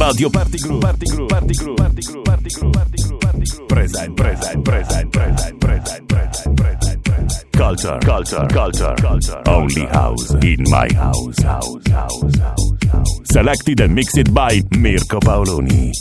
Radio Party Group. Party Group. Party Group. Party Group. Party Group. Party Group. Party Group. Present. Present. Present. Present. Present. Present. Present. Present. Culture. Culture. Culture. Culture. Only house in my house. House. House. House. House. Selected and mixed by Mirko Paoloni.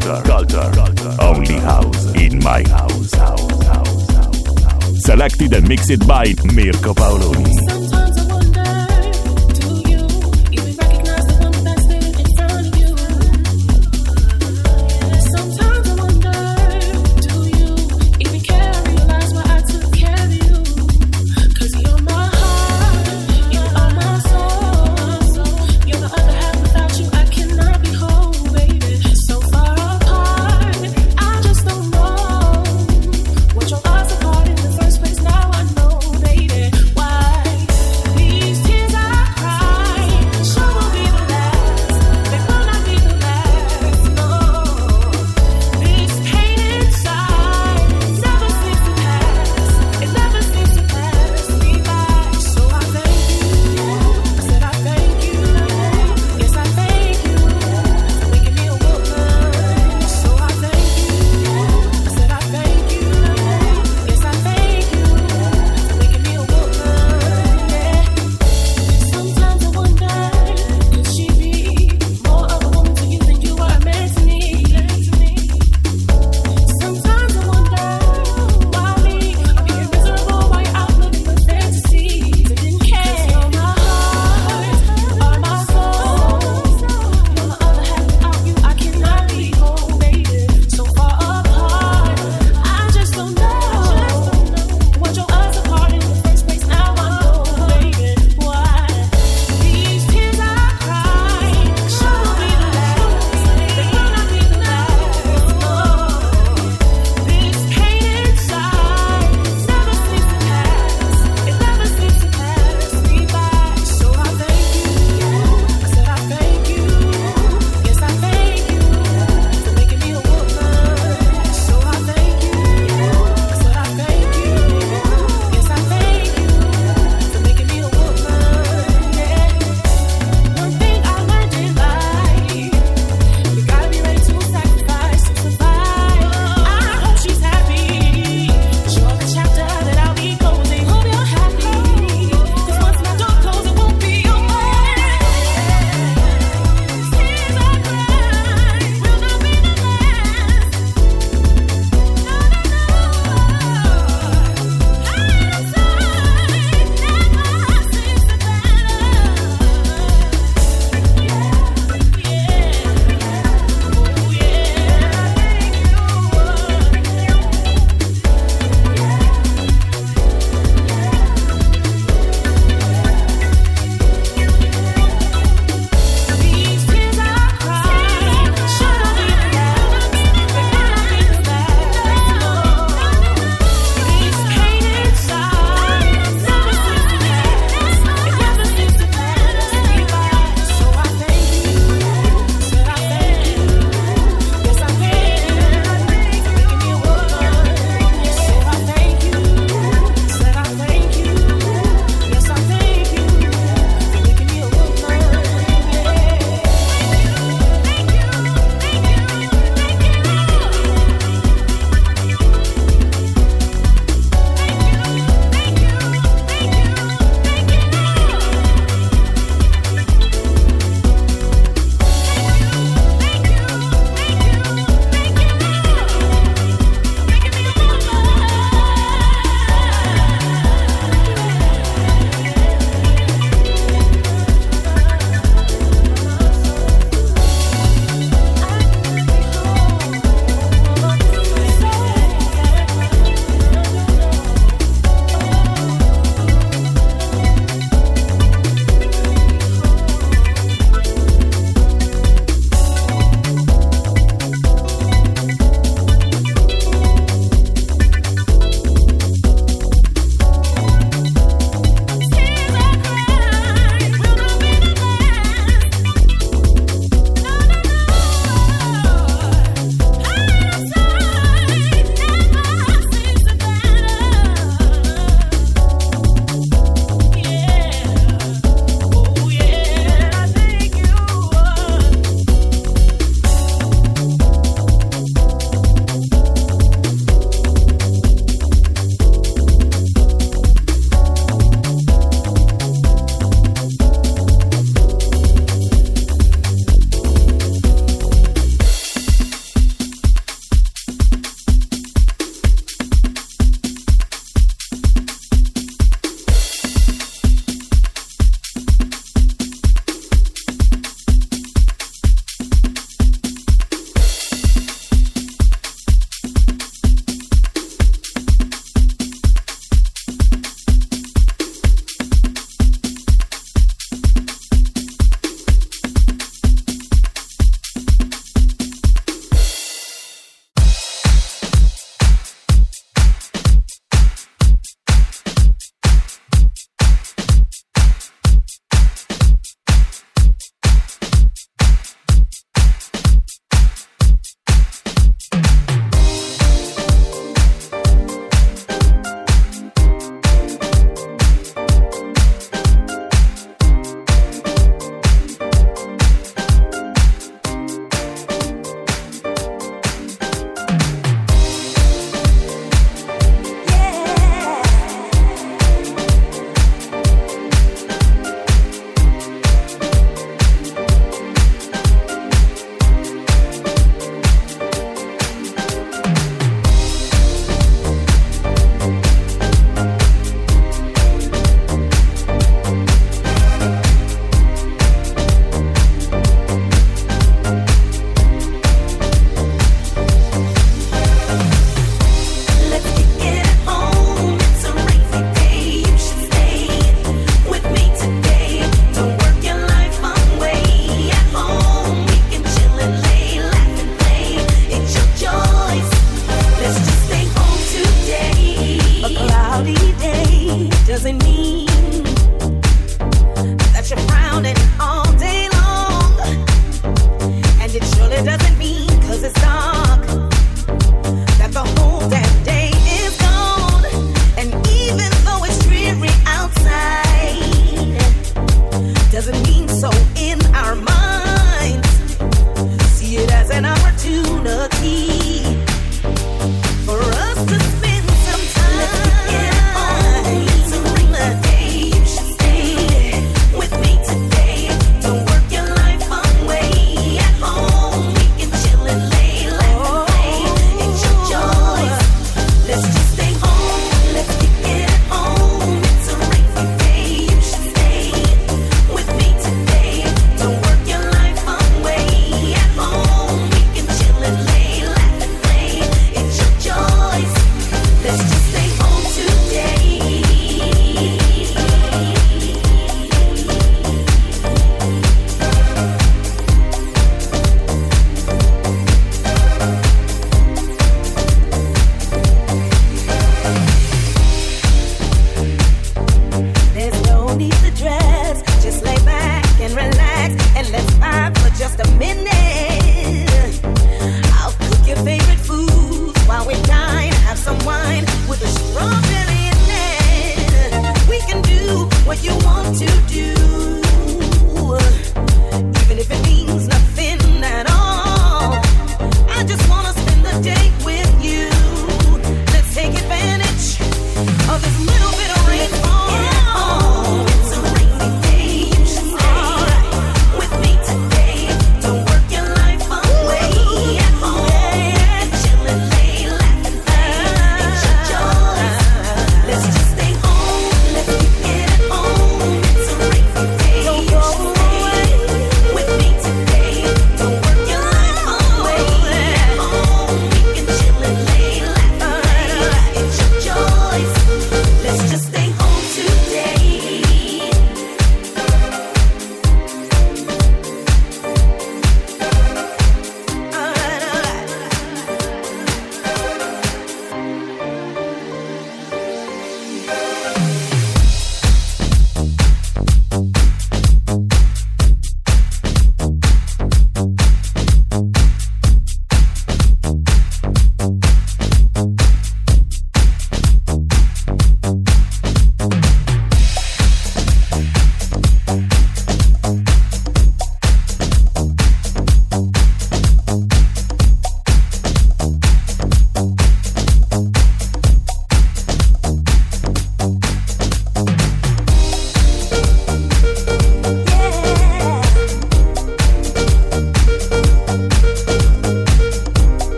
Culture. Culture. Only house in my. House. Selected and mixed by Mirko Paoloni.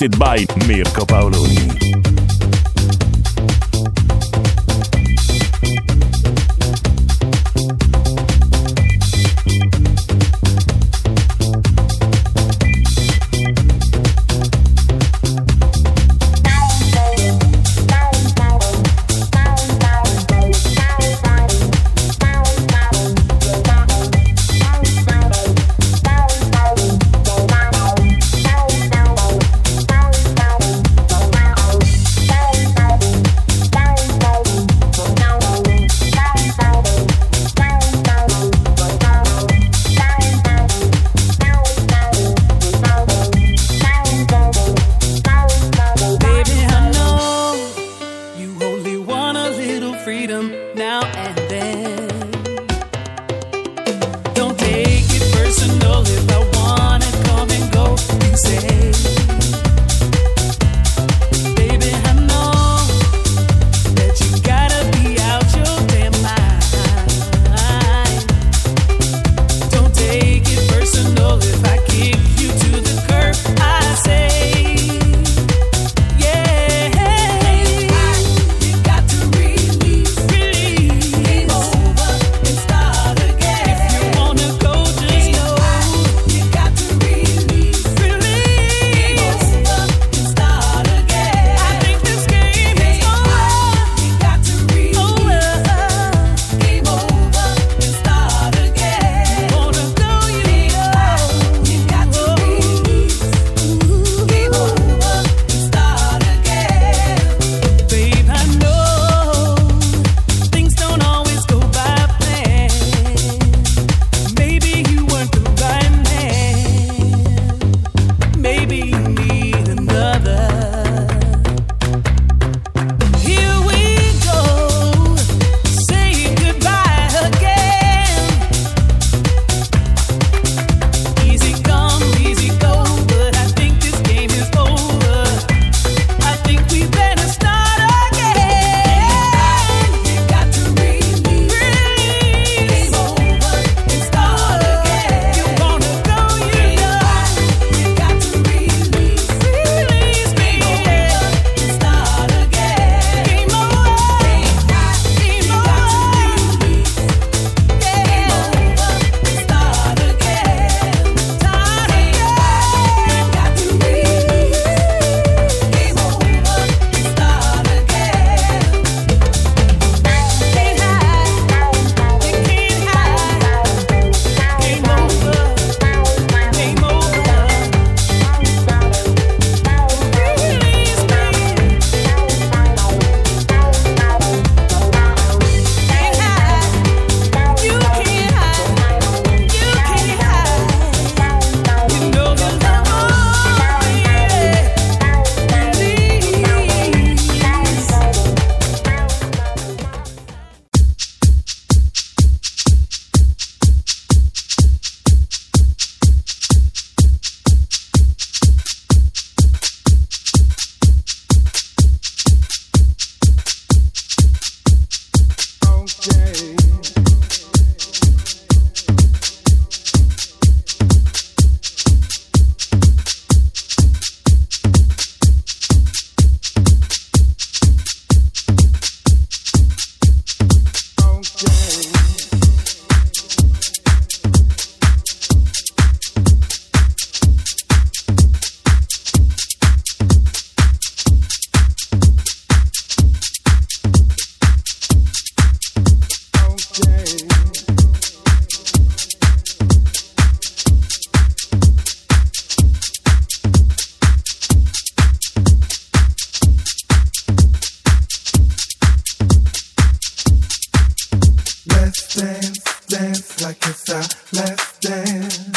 Mixed by Mirko Paoloni. dance, dance like it's our last dance.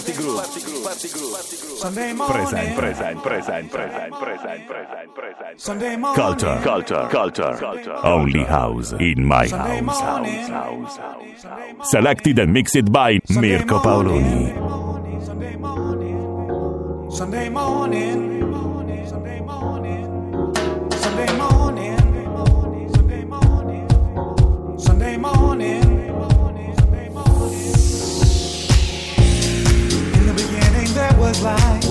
Party Group. Sunday morning. Present, present, present, present, present, present, present. Sunday morning. Culture, culture, culture. Only house in my house. house, house, house, house. Selected and mixed by Mirko Paoloni. Sunday morning. Sunday morning. look like.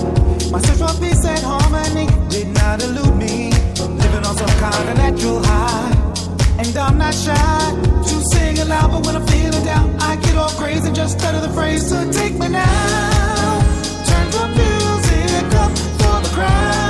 My search for peace and harmony did not elude me. Living on some kind of natural high. And I'm not shy to sing aloud, but when I'm feeling down, I get all crazy and just stutter the phrase. So take me now. Turn the music up for the crowd.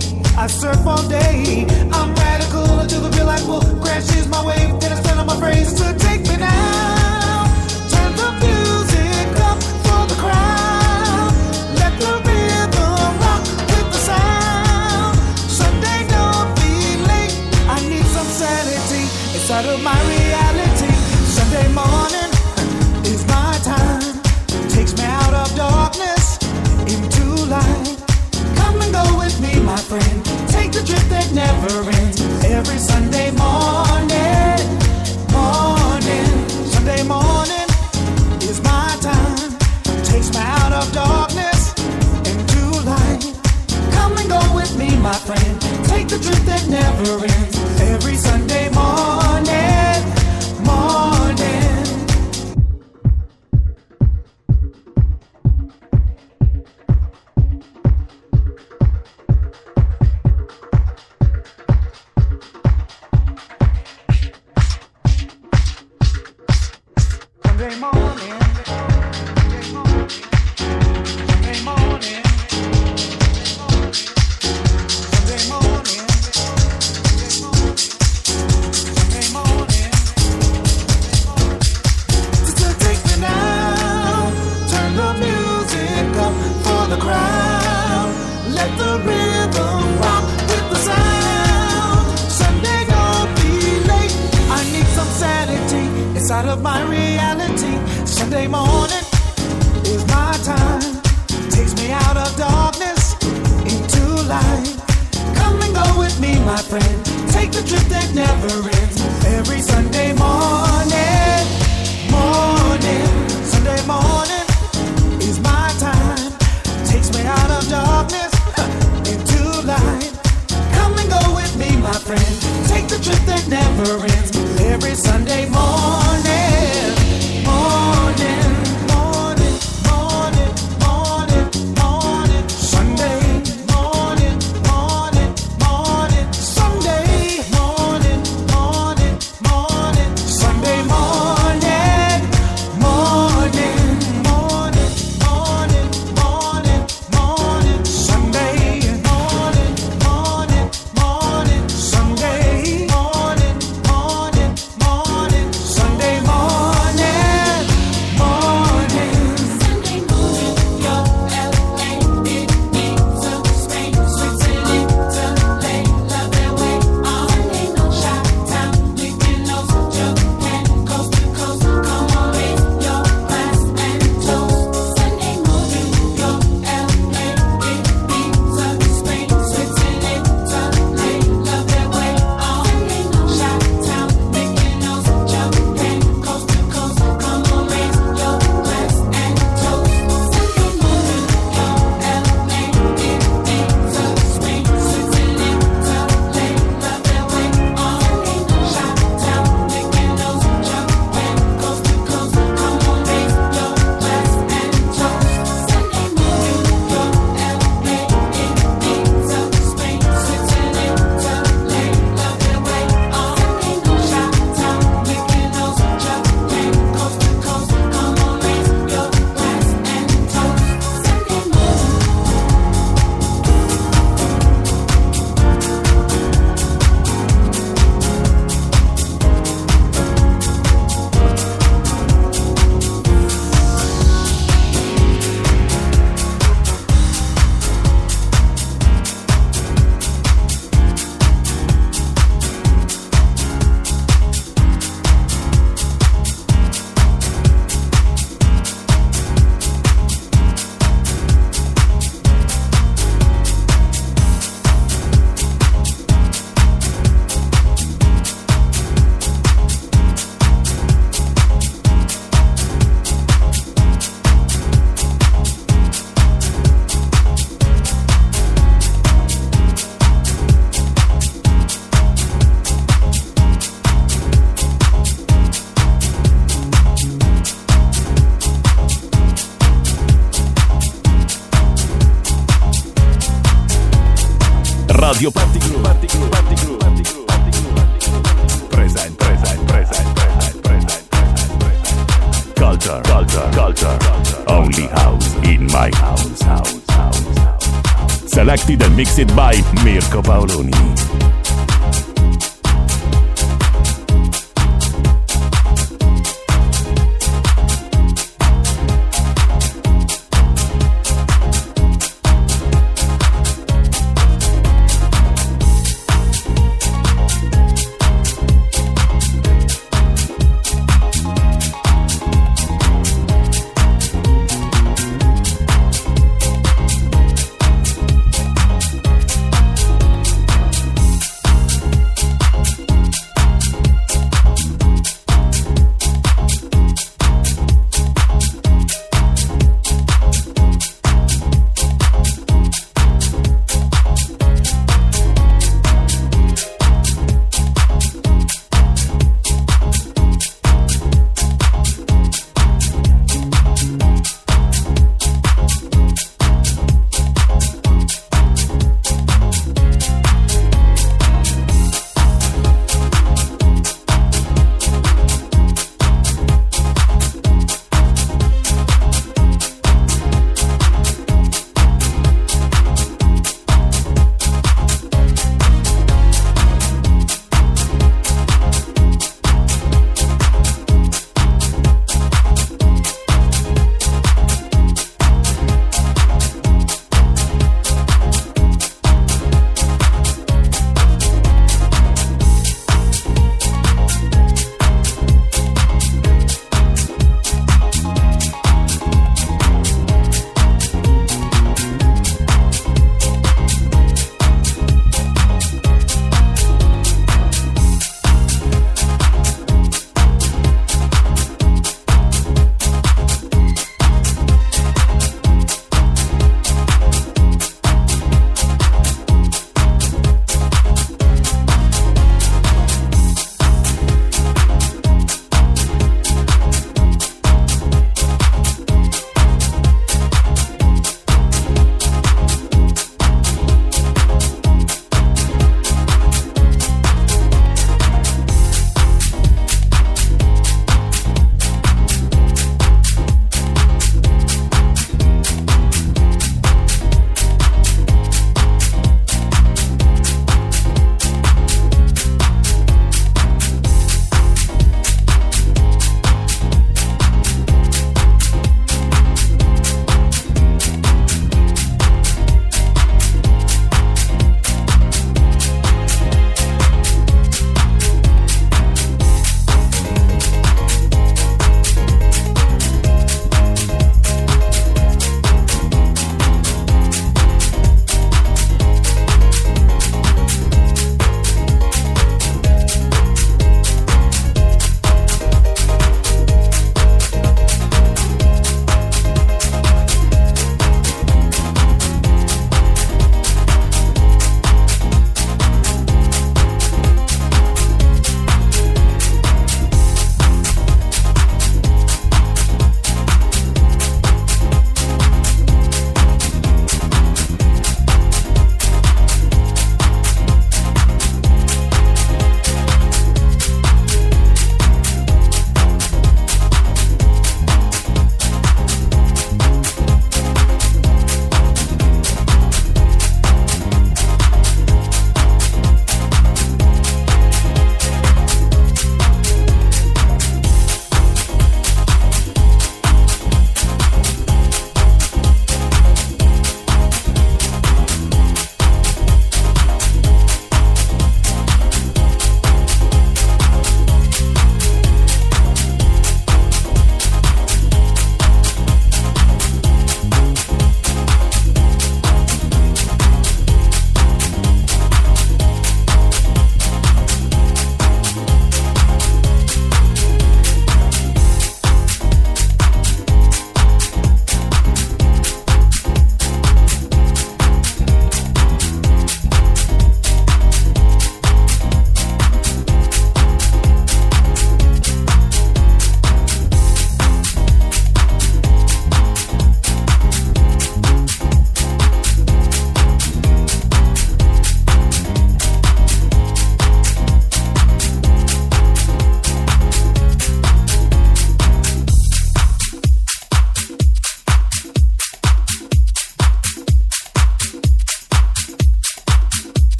I surf all day. I'm radical until the real life will crashes my wave. Then I stand on my phrase to take me now. every Sunday morning, morning, Sunday morning is my time. Takes me out of darkness into light. Come and go with me, my friend. Take the trip that never ends. Every Sunday morning. Selected and mixed by Mirko Paoloni.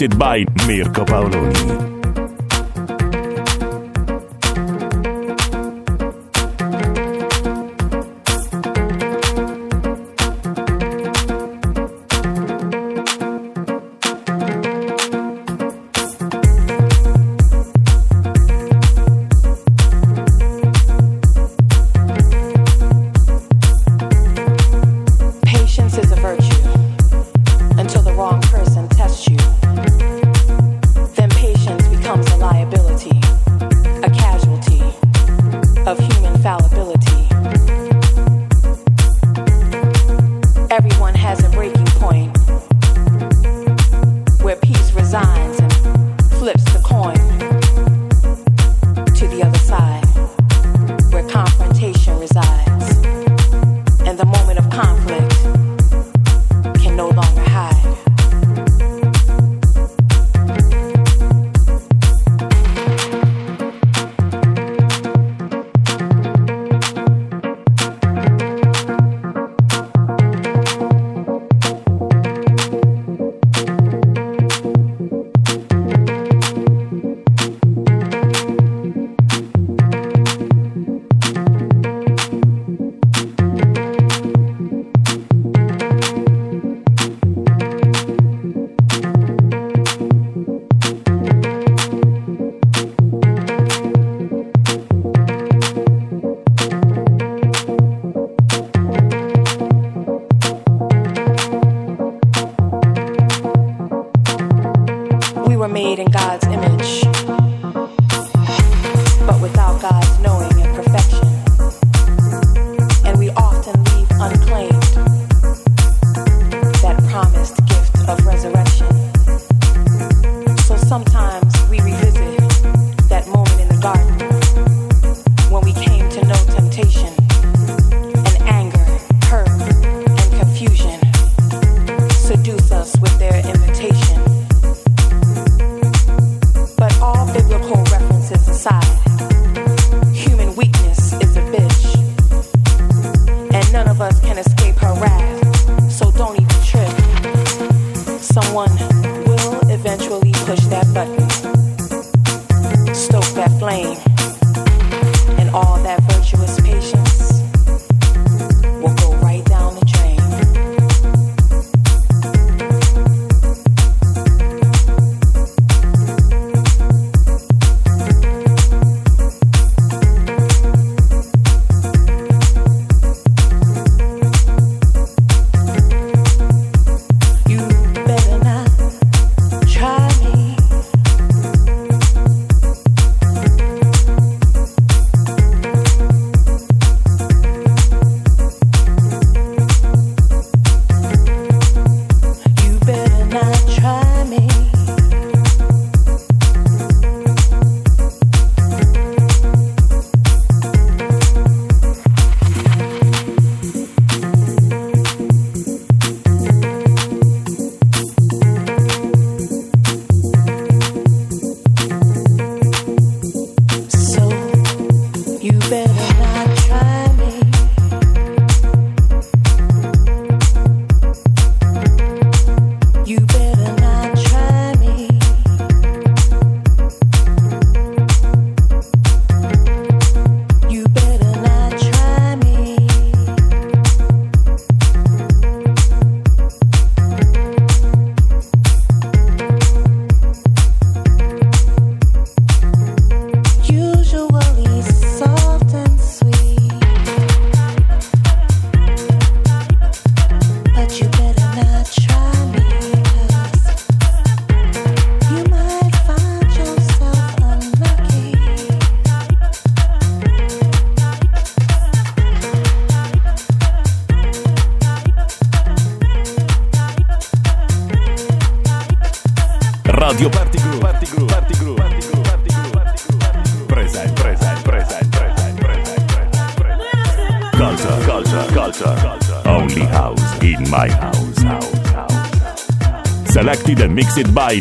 Mixed by Mirko Paoloni. Mixed by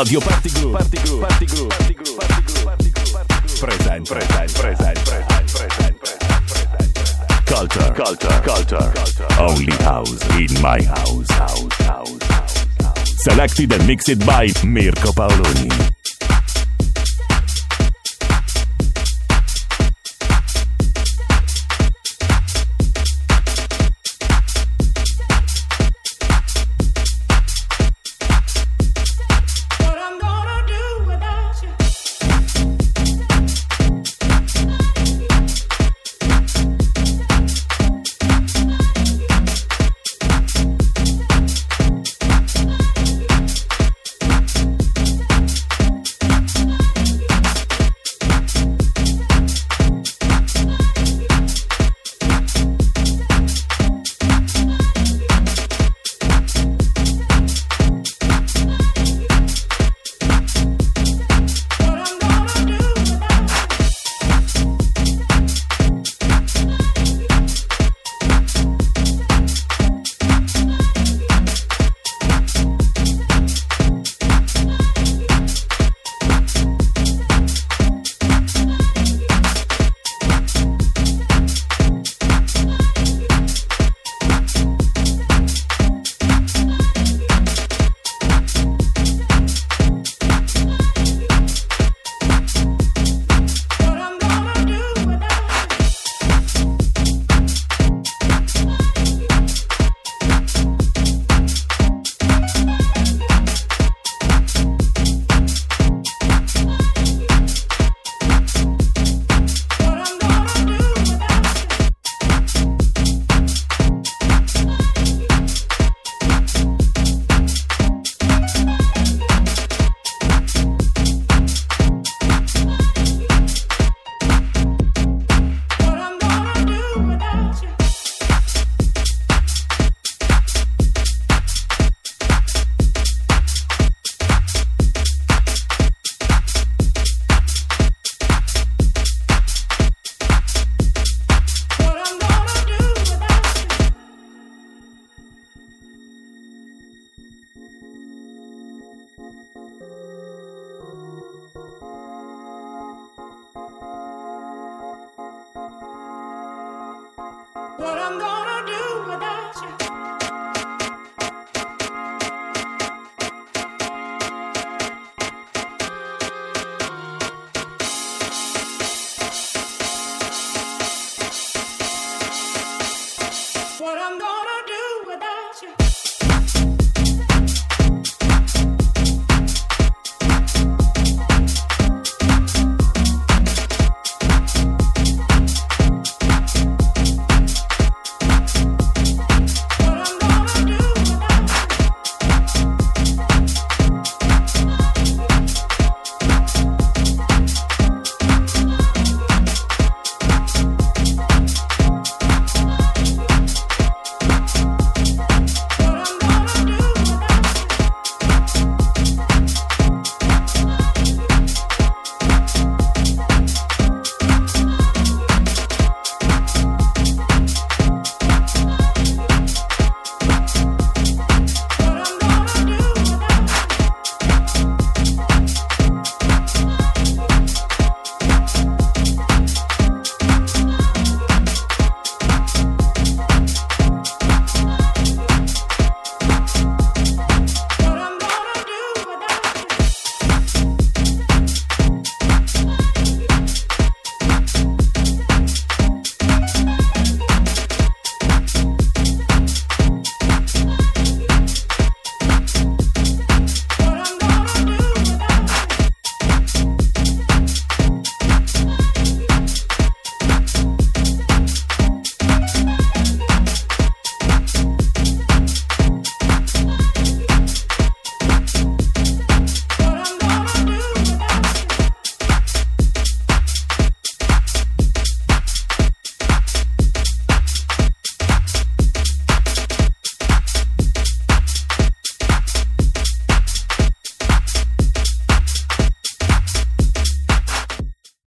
Radio Party Group. Party Group. Party Group. Party Group. Party Group. Party Group. Present. Present. Present. Present. Present. Present. Culture. Culture. Culture. Culture. Only house in my house. House. House. House. Selected and mixed by Mirko Paoloni.